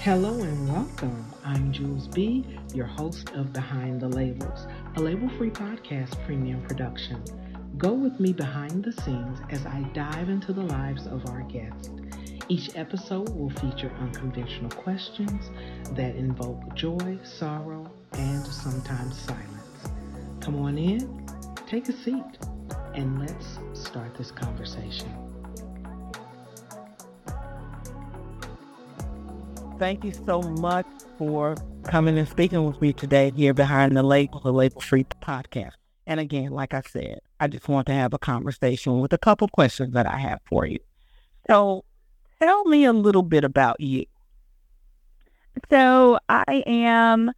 Hello and welcome. I'm Jules B., your host of Behind the Labels, a label free podcast premium production. Go with me behind the scenes as I dive into the lives of our guests. Each episode will feature unconventional questions that invoke joy, sorrow, and sometimes silence. Come on in, take a seat, and let's start this conversation. Thank you so much for coming and speaking with me today here behind the label, the Label Free Podcast. And again, like I said, I just want to have a conversation with a couple questions that I have for you. So tell me a little bit about you. So I am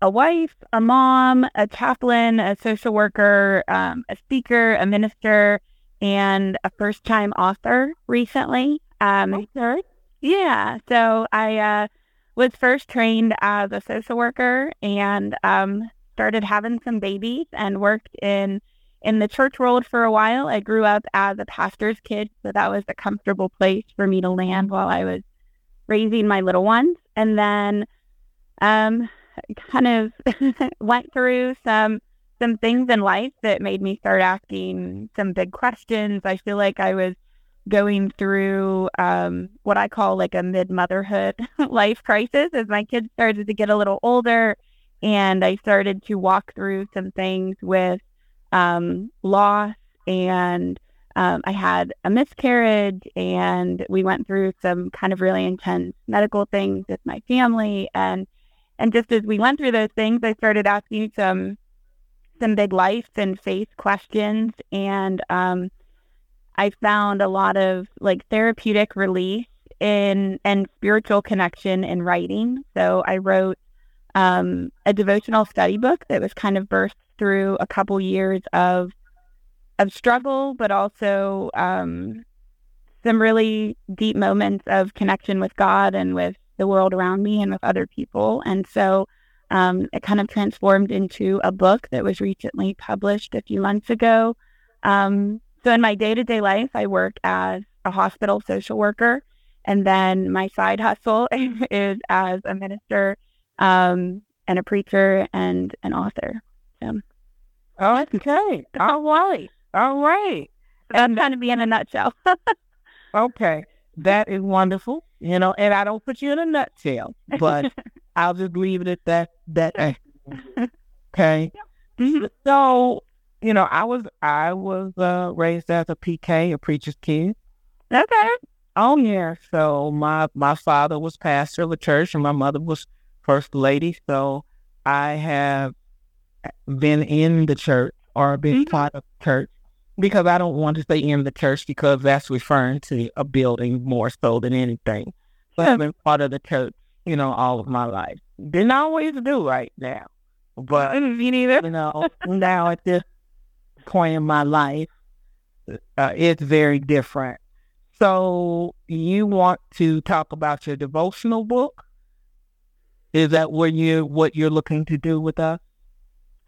a wife, a mom, a chaplain, a social worker, um, a speaker, a minister, and a first time author recently. Um, okay. Yeah. So I uh, was first trained as a social worker and um, started having some babies and worked in in the church world for a while. I grew up as a pastor's kid, so that was a comfortable place for me to land while I was raising my little ones. And then um, kind of went through some some things in life that made me start asking some big questions. I feel like I was going through um, what I call like a mid motherhood life crisis as my kids started to get a little older. And I started to walk through some things with um, loss, and um, I had a miscarriage, and we went through some kind of really intense medical things with my family. And and just as we went through those things, I started asking some some big life and faith questions, and um, I found a lot of like therapeutic relief in and spiritual connection in writing. So I wrote um, a devotional study book that was kind of birthed through a couple years of of struggle, but also um, some really deep moments of connection with God and with the world around me and with other people. And so um, it kind of transformed into a book that was recently published a few months ago. Um, so in my day to day life, I work as a hospital social worker. And then my side hustle is as a minister um, and a preacher and an author. So. Okay. All right. All right. And kind of be in a nutshell. okay. That is wonderful. You know, and I don't put you in a nutshell, but I'll just leave it at that. That. Okay. Mm-hmm. So you know, I was I was uh, raised as a PK, a preacher's kid. Okay. Oh yeah. So my my father was pastor of a church, and my mother was first lady. So I have been in the church or been mm-hmm. part of church because I don't want to say in the church because that's referring to a building more so than anything. But yeah. I've been part of the church, you know, all of my life. Didn't always do right now, but me neither. You know, now at this point in my life, uh, it's very different. So you want to talk about your devotional book? Is that what you what you're looking to do with us?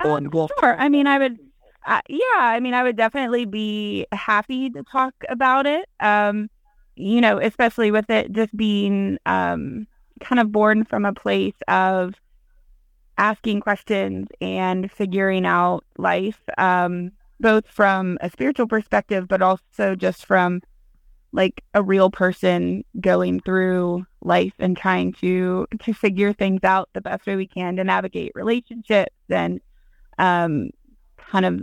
Um, sure. I mean, I would. Uh, yeah, I mean, I would definitely be happy to talk about it. Um, you know, especially with it just being um, kind of born from a place of asking questions and figuring out life. Um, both from a spiritual perspective, but also just from like a real person going through life and trying to to figure things out the best way we can to navigate relationships and um, kind of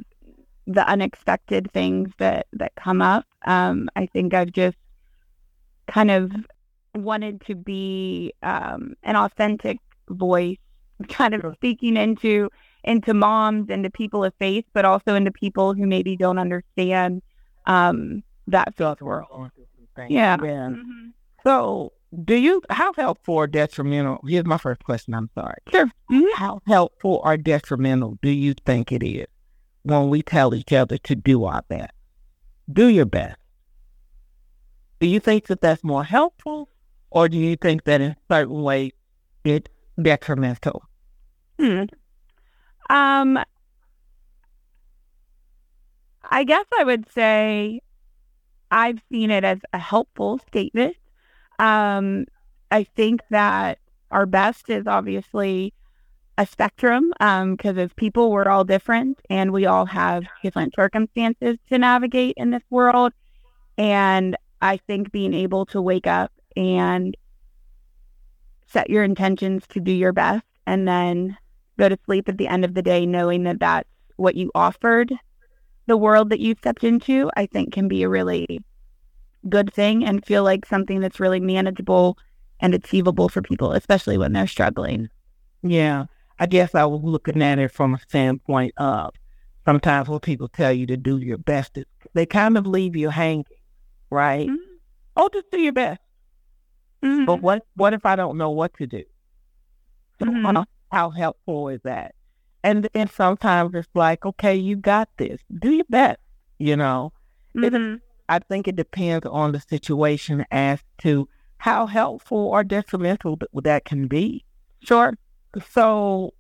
the unexpected things that that come up. Um, I think I've just kind of wanted to be um, an authentic voice, kind of speaking into into moms, into people of faith, but also into people who maybe don't understand um, that faith world. Yeah. yeah. Mm-hmm. So, do you how helpful or detrimental? Here's my first question. I'm sorry. Sure. Mm-hmm. How helpful or detrimental do you think it is when we tell each other to do our best? Do your best. Do you think that that's more helpful, or do you think that in certain ways it's detrimental? Hmm. Um, I guess I would say I've seen it as a helpful statement. Um, I think that our best is obviously a spectrum because um, as people, we're all different and we all have different circumstances to navigate in this world. And I think being able to wake up and set your intentions to do your best and then go to sleep at the end of the day knowing that that's what you offered the world that you stepped into, I think can be a really good thing and feel like something that's really manageable and achievable for people, especially when they're struggling. Yeah. I guess I was looking at it from a standpoint of sometimes when people tell you to do your best, they kind of leave you hanging, right? Mm-hmm. Oh, just do your best. Mm-hmm. But what what if I don't know what to do? Mm-hmm. How helpful is that? And then sometimes it's like, okay, you got this. Do your best. You know, mm-hmm. it, I think it depends on the situation as to how helpful or detrimental that can be. Sure. So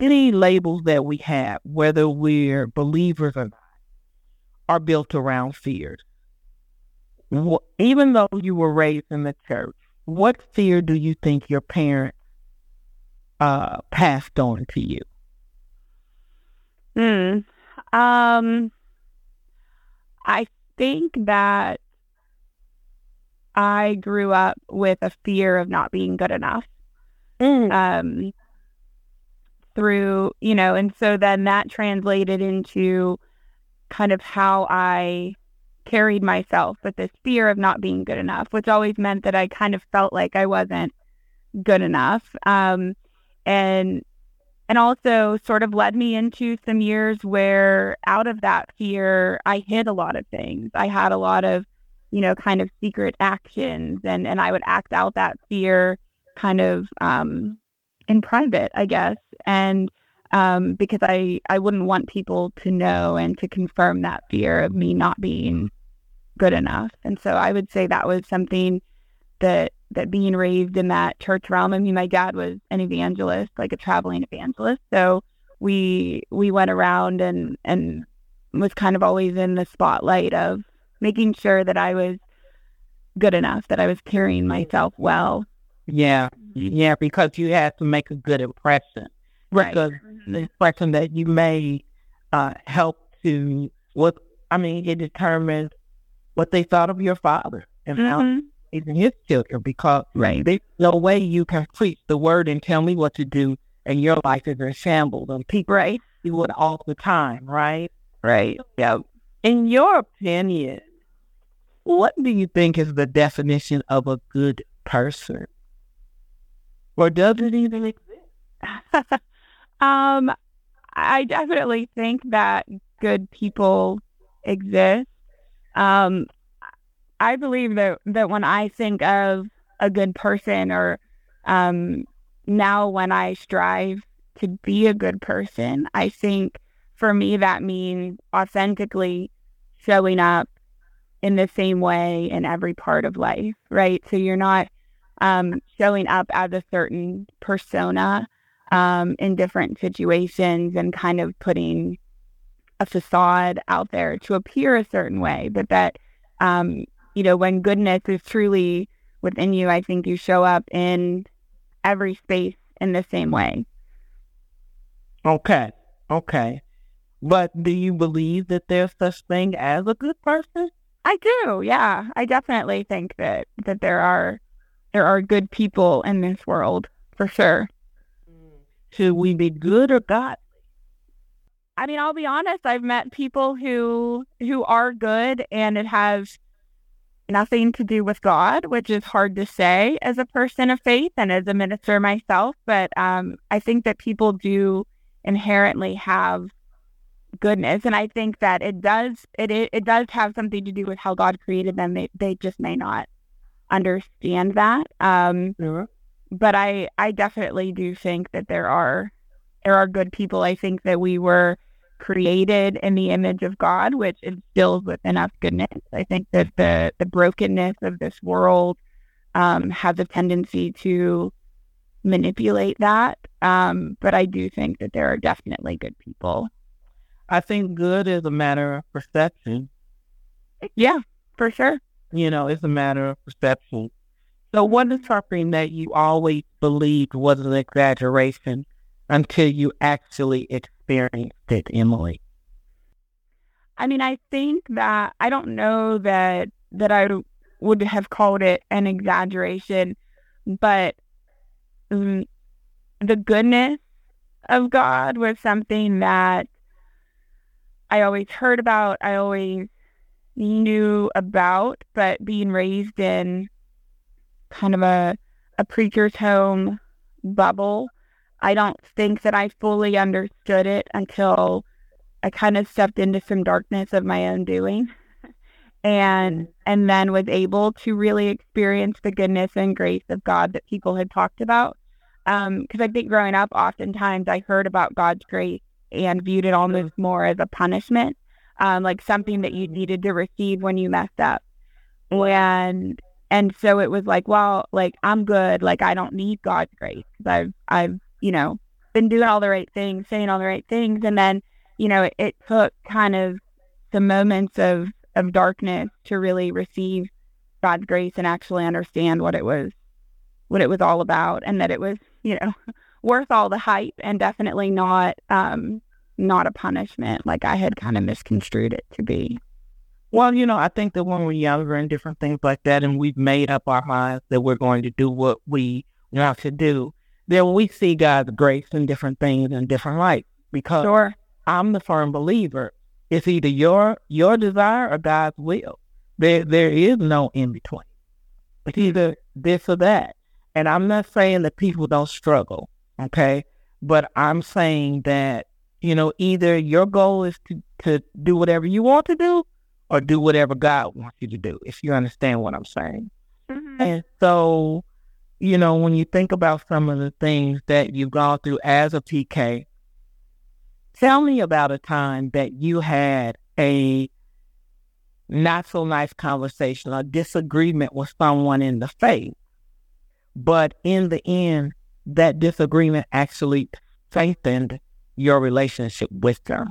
any labels that we have, whether we're believers or not, are built around fears. Even though you were raised in the church, what fear do you think your parents uh, passed on to you? Hmm. Um, I think that I grew up with a fear of not being good enough. Mm. Um, through, you know, and so then that translated into kind of how I carried myself with this fear of not being good enough, which always meant that I kind of felt like I wasn't good enough. Um, and and also sort of led me into some years where out of that fear i hid a lot of things. I had a lot of you know kind of secret actions and and i would act out that fear kind of um in private i guess. And um because i i wouldn't want people to know and to confirm that fear of me not being good enough. And so i would say that was something that that being raised in that church realm. I mean, my dad was an evangelist, like a traveling evangelist. So we we went around and and was kind of always in the spotlight of making sure that I was good enough, that I was carrying myself well. Yeah, yeah, because you had to make a good impression. Right. Because the impression that you made uh, helped to what I mean, it determined what they thought of your father and mm-hmm. how raising his children because right. there's no way you can preach the word and tell me what to do and your life is in shambles. And people right. do it all the time, right? Right. Yeah. In your opinion, what do you think is the definition of a good person? Or does it even exist? um, I definitely think that good people exist. Um, I believe that that when I think of a good person or um, now when I strive to be a good person, I think for me that means authentically showing up in the same way in every part of life, right? So you're not um, showing up as a certain persona um, in different situations and kind of putting a facade out there to appear a certain way, but that um, you know, when goodness is truly within you, I think you show up in every space in the same way. Okay. Okay. But do you believe that there's such thing as a good person? I do. Yeah. I definitely think that that there are there are good people in this world for sure. Should we be good or godly? I mean, I'll be honest, I've met people who who are good and it has nothing to do with God, which is hard to say as a person of faith and as a minister myself. But um, I think that people do inherently have goodness, and I think that it does it, it it does have something to do with how God created them. They they just may not understand that. Um. But I I definitely do think that there are there are good people. I think that we were created in the image of God, which instills within us goodness. I think that the the brokenness of this world um, has a tendency to manipulate that. Um, but I do think that there are definitely good people. I think good is a matter of perception. Yeah, for sure. You know, it's a matter of perception. So what is something that you always believed was an exaggeration until you actually experienced it, Emily? I mean, I think that I don't know that that I would have called it an exaggeration, but um, the goodness of God was something that I always heard about. I always knew about, but being raised in kind of a a preacher's home bubble, I don't think that I fully understood it until I kind of stepped into some darkness of my own doing and and then was able to really experience the goodness and grace of God that people had talked about. Because um, I think growing up, oftentimes I heard about God's grace and viewed it almost more as a punishment, um, like something that you needed to receive when you messed up. And and so it was like, well, like I'm good, like I don't need God's grace I've I've you know been doing all the right things, saying all the right things, and then you know it, it took kind of the moments of of darkness to really receive God's grace and actually understand what it was what it was all about and that it was, you know, worth all the hype and definitely not um not a punishment like I had kind of misconstrued it to be. Well, you know, I think that when we're younger and different things like that, and we've made up our minds that we're going to do what we want to do, then we see God's grace in different things in different lights. Because sure. I'm the firm believer it's either your your desire or God's will. There there is no in between. It's either this or that. And I'm not saying that people don't struggle, okay? But I'm saying that, you know, either your goal is to, to do whatever you want to do or do whatever God wants you to do, if you understand what I'm saying. Mm-hmm. And so, you know, when you think about some of the things that you've gone through as a PK, Tell me about a time that you had a not so nice conversation, a disagreement with someone in the faith, but in the end, that disagreement actually strengthened your relationship with them.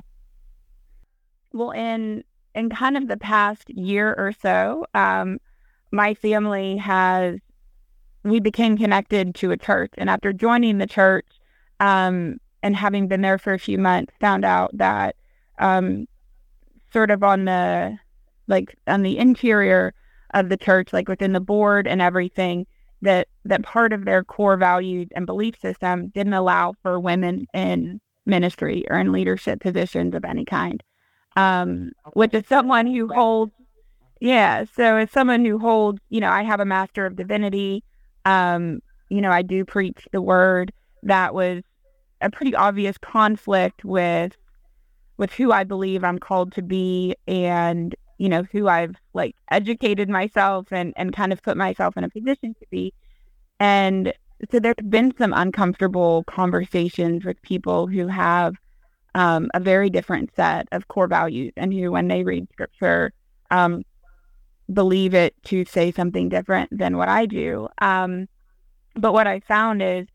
Well, in in kind of the past year or so, um, my family has we became connected to a church, and after joining the church, um, and having been there for a few months, found out that um, sort of on the like on the interior of the church, like within the board and everything, that that part of their core values and belief system didn't allow for women in ministry or in leadership positions of any kind. Um, which is someone who holds, yeah. So as someone who holds, you know, I have a master of divinity. Um, you know, I do preach the word. That was a pretty obvious conflict with with who I believe I'm called to be and you know who I've like educated myself and and kind of put myself in a position to be and so there's been some uncomfortable conversations with people who have um, a very different set of core values and who when they read scripture um, believe it to say something different than what I do um, but what I found is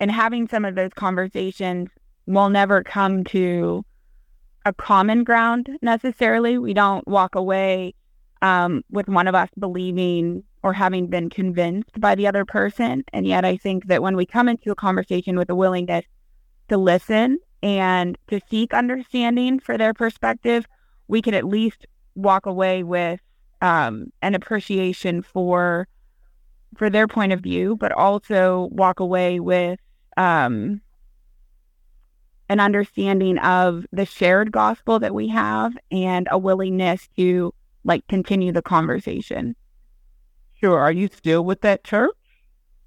and having some of those conversations we'll never come to a common ground necessarily. We don't walk away um, with one of us believing or having been convinced by the other person. And yet, I think that when we come into a conversation with a willingness to listen and to seek understanding for their perspective, we can at least walk away with um, an appreciation for for their point of view, but also walk away with um, an understanding of the shared gospel that we have and a willingness to like continue the conversation. Sure. Are you still with that church?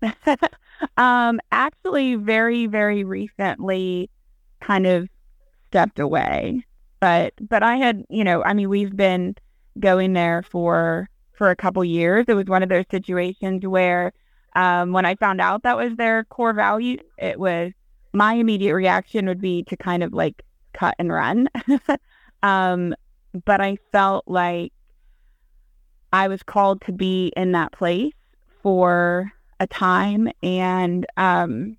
um, actually, very, very recently, kind of stepped away. But but I had, you know, I mean, we've been going there for for a couple years. It was one of those situations where um, when I found out that was their core value, it was my immediate reaction would be to kind of like cut and run. um, but I felt like I was called to be in that place for a time and um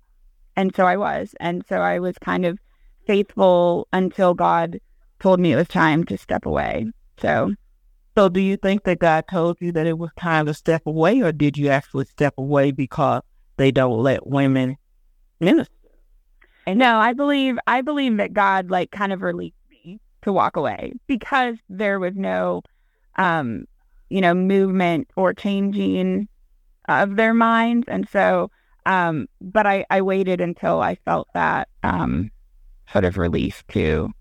and so I was and so I was kind of faithful until God told me it was time to step away. So So do you think that God told you that it was time to step away or did you actually step away because they don't let women minister? No, I believe I believe that God like kind of released me to walk away because there was no um you know movement or changing of their minds and so um but I I waited until I felt that um sort of relief to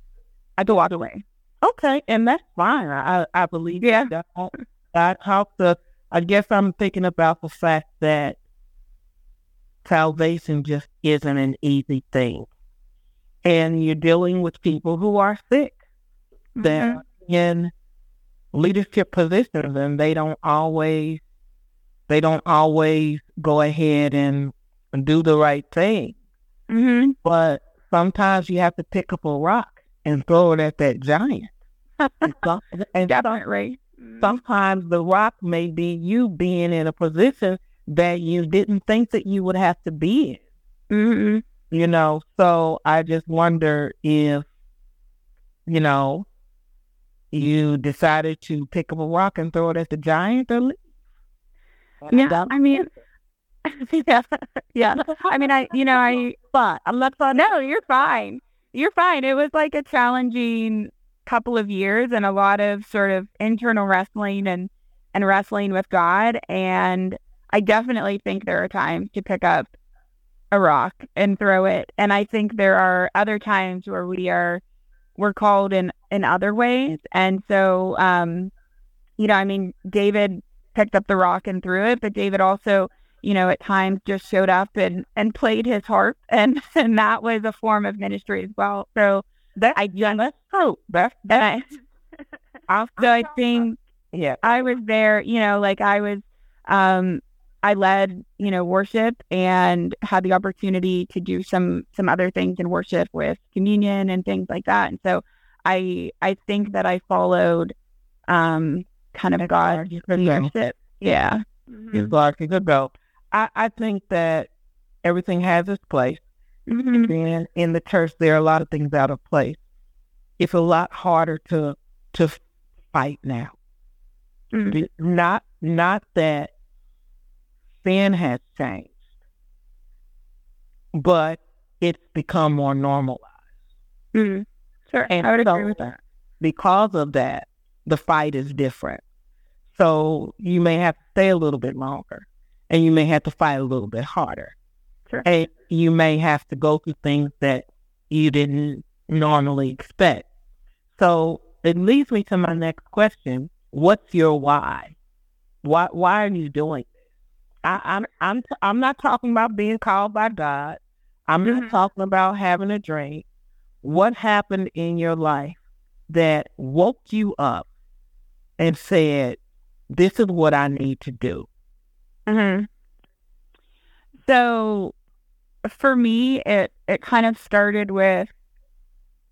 I to walk away. Okay, and that's fine. I I believe yeah. that God helps us. I guess I'm thinking about the fact that salvation just isn't an easy thing. And you're dealing with people who are sick mm-hmm. that in leadership positions and they don't always they don't always go ahead and, and do the right thing. Mm-hmm. But sometimes you have to pick up a rock and throw it at that giant. and, some, and Definitely. sometimes the rock may be you being in a position that you didn't think that you would have to be in. Mm-hmm. You know, so I just wonder if, you know, you decided to pick up a rock and throw it at the giant or leave. Yeah, I mean, yeah, yeah. I mean, I, you know, I, but I'm not fine. No, you're fine. You're fine. It was like a challenging couple of years and a lot of sort of internal wrestling and and wrestling with God. And I definitely think there are times to pick up a rock and throw it. And I think there are other times where we are we're called in in other ways. And so um, you know, I mean, David picked up the rock and threw it, but David also, you know, at times just showed up and and played his harp and and that was a form of ministry as well. So that I just that's true. That's, that's so I think yeah, I was there, you know, like I was um I led, you know, worship and had the opportunity to do some some other things in worship with communion and things like that. And so I I think that I followed um kind of God's leadership. Yeah. Mm-hmm. It's like a good go. I, I think that everything has its place. Mm-hmm. And in the church there are a lot of things out of place. It's a lot harder to to fight now. Mm-hmm. Not not that sin has changed, but it's become more normalized. Mm-hmm. Sure, and I would so, agree with that. Because of that, the fight is different. So you may have to stay a little bit longer, and you may have to fight a little bit harder. Sure. And you may have to go through things that you didn't normally expect. So it leads me to my next question. What's your why? Why why are you doing I, I'm I'm I'm not talking about being called by God. I'm mm-hmm. not talking about having a dream. What happened in your life that woke you up and said, "This is what I need to do"? Mm-hmm. So, for me, it it kind of started with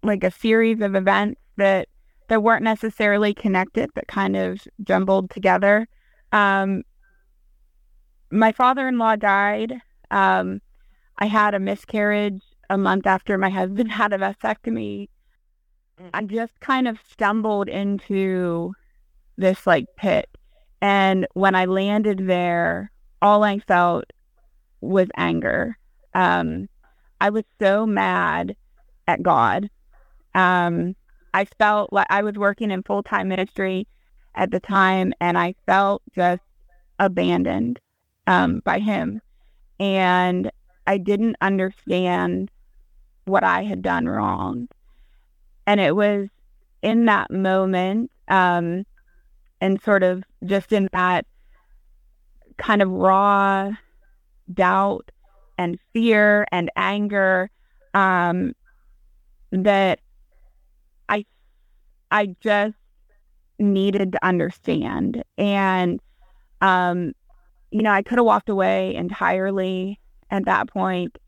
like a series of events that that weren't necessarily connected, but kind of jumbled together. Um, my father-in-law died. Um, I had a miscarriage a month after my husband had a vasectomy. Mm. I just kind of stumbled into this like pit. And when I landed there, all I felt was anger. Um, I was so mad at God. Um, I felt like I was working in full time ministry at the time, and I felt just abandoned um, by him. And I didn't understand what I had done wrong. And it was in that moment, um, and sort of just in that kind of raw doubt and fear and anger um, that I I just needed to understand. And um, you know, I could have walked away entirely at that point,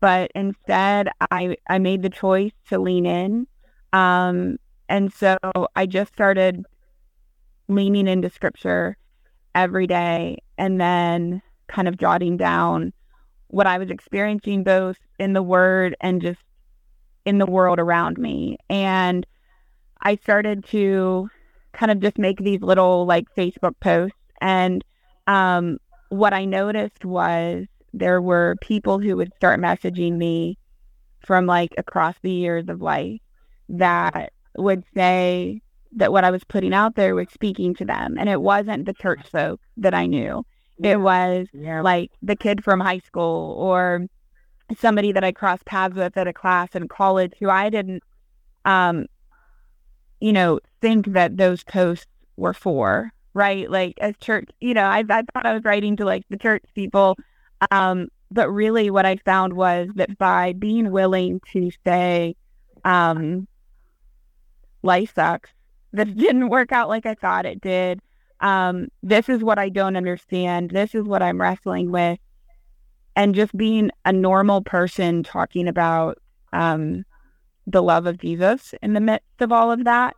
but instead I I made the choice to lean in. Um, and so I just started leaning into scripture every day and then kind of jotting down what I was experiencing both in the word and just in the world around me. And I started to kind of just make these little like Facebook posts. And um, what I noticed was there were people who would start messaging me from like across the years of life that would say that what I was putting out there was speaking to them. And it wasn't the church folk that I knew. It was yeah. like the kid from high school or somebody that I crossed paths with at a class in college who I didn't, um, you know, think that those posts were for, right? Like as church, you know, I, I thought I was writing to like the church people. Um, but really what I found was that by being willing to say, um, life sucks, that didn't work out like I thought it did. Um, this is what I don't understand. This is what I'm wrestling with. And just being a normal person talking about um, the love of Jesus in the midst of all of that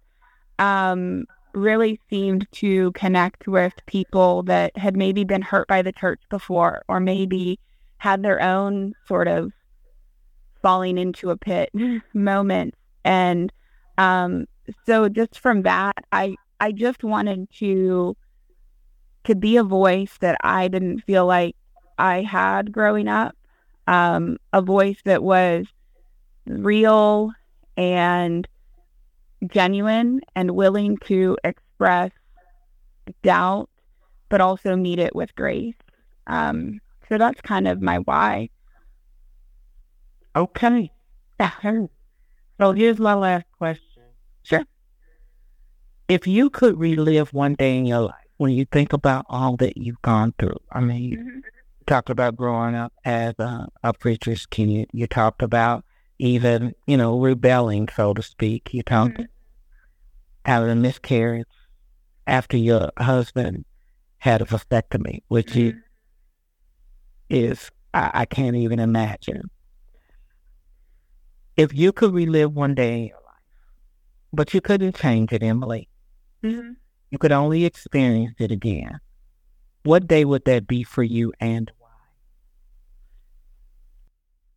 um, really seemed to connect with people that had maybe been hurt by the church before or maybe had their own sort of falling into a pit moment. And um, so just from that, I I just wanted to to be a voice that I didn't feel like I had growing up, um, a voice that was real and genuine and willing to express doubt, but also meet it with grace. Um, so that's kind of my why. Okay. So here's my last question. Sure. If you could relive one day in your life, when you think about all that you've gone through, I mean, mm-hmm. you talked about growing up as a, a preacher's kid. You talked about even, you know, rebelling, so to speak. You talked mm-hmm. having a miscarriage after your husband had a vasectomy, which mm-hmm. is, I, I can't even imagine. If you could relive one day but you couldn't change it, Emily. Mm-hmm. You could only experience it again. What day would that be for you and why?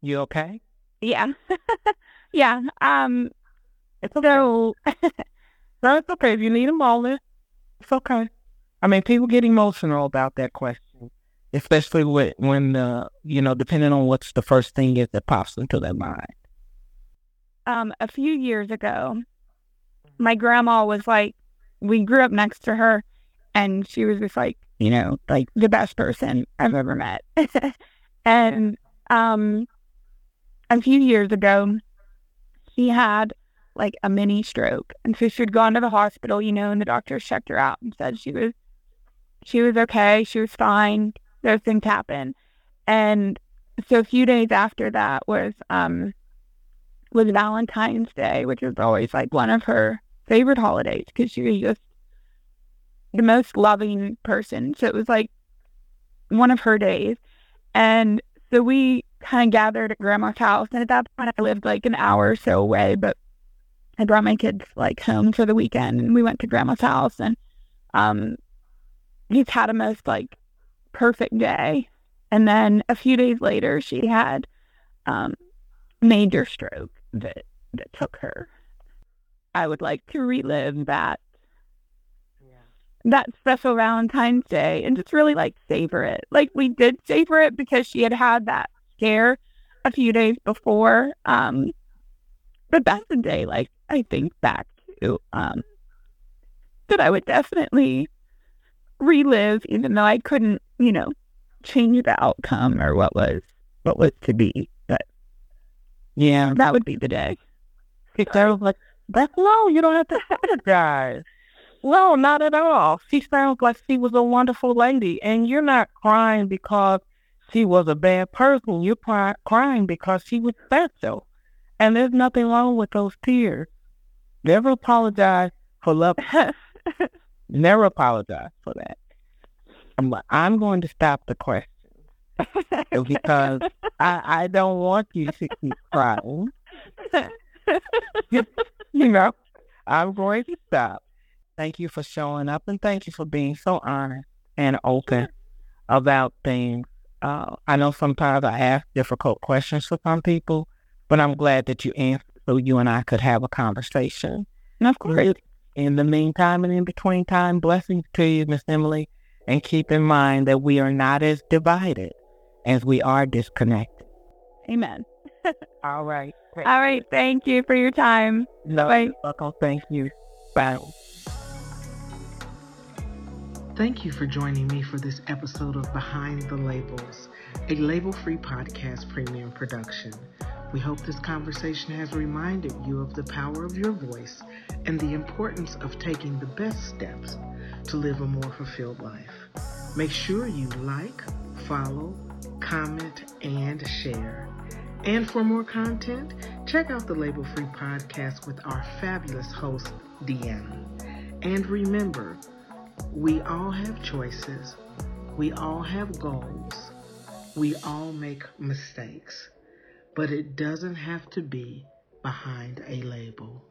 You okay? Yeah. yeah. Um it's okay. so no, it's okay. If you need a moment, it's okay. I mean people get emotional about that question. Especially when, when uh, you know, depending on what's the first thing is that pops into their mind. Um, a few years ago, my grandma was like, we grew up next to her, and she was just like, you know, like the best person I've ever met. and um, a few years ago, she had like a mini stroke, and so she'd gone to the hospital, you know, and the doctors checked her out and said she was she was okay, she was fine. Those things happen, and so a few days after that was um was Valentine's Day, which was always like one of her favorite holidays because she was just the most loving person. So it was like one of her days. And so we kind of gathered at grandma's house. And at that point, I lived like an hour or so away, but I brought my kids like home for the weekend and we went to grandma's house. And um, he's had a most like perfect day. And then a few days later, she had um, major stroke that, that took her. I would like to relive that that special Valentine's Day and just really like savor it. Like we did savor it because she had had that scare a few days before. Um, but that's a day like I think back to um, that I would definitely relive, even though I couldn't, you know, change the outcome or what was what was to be. But yeah, that would be the day. was like that's no, you don't have to apologize. No, not at all. She sounds like she was a wonderful lady, and you're not crying because she was a bad person. You're cry- crying because she was special, and there's nothing wrong with those tears. Never apologize for love. Never apologize for that. I'm, I'm going to stop the question because I, I don't want you to keep crying. You know, I'm going to stop. Thank you for showing up and thank you for being so honest and open about things. Uh, I know sometimes I ask difficult questions for some people, but I'm glad that you answered so you and I could have a conversation. And of course, in the meantime and in between time, blessings to you, Miss Emily. And keep in mind that we are not as divided as we are disconnected. Amen. All right. All right. Thank you for your time. No, Bye. welcome. Thank you. Bye. Thank you for joining me for this episode of Behind the Labels, a label free podcast premium production. We hope this conversation has reminded you of the power of your voice and the importance of taking the best steps to live a more fulfilled life. Make sure you like, follow, comment, and share. And for more content, check out the Label Free podcast with our fabulous host, Deanna. And remember, we all have choices. We all have goals. We all make mistakes. But it doesn't have to be behind a label.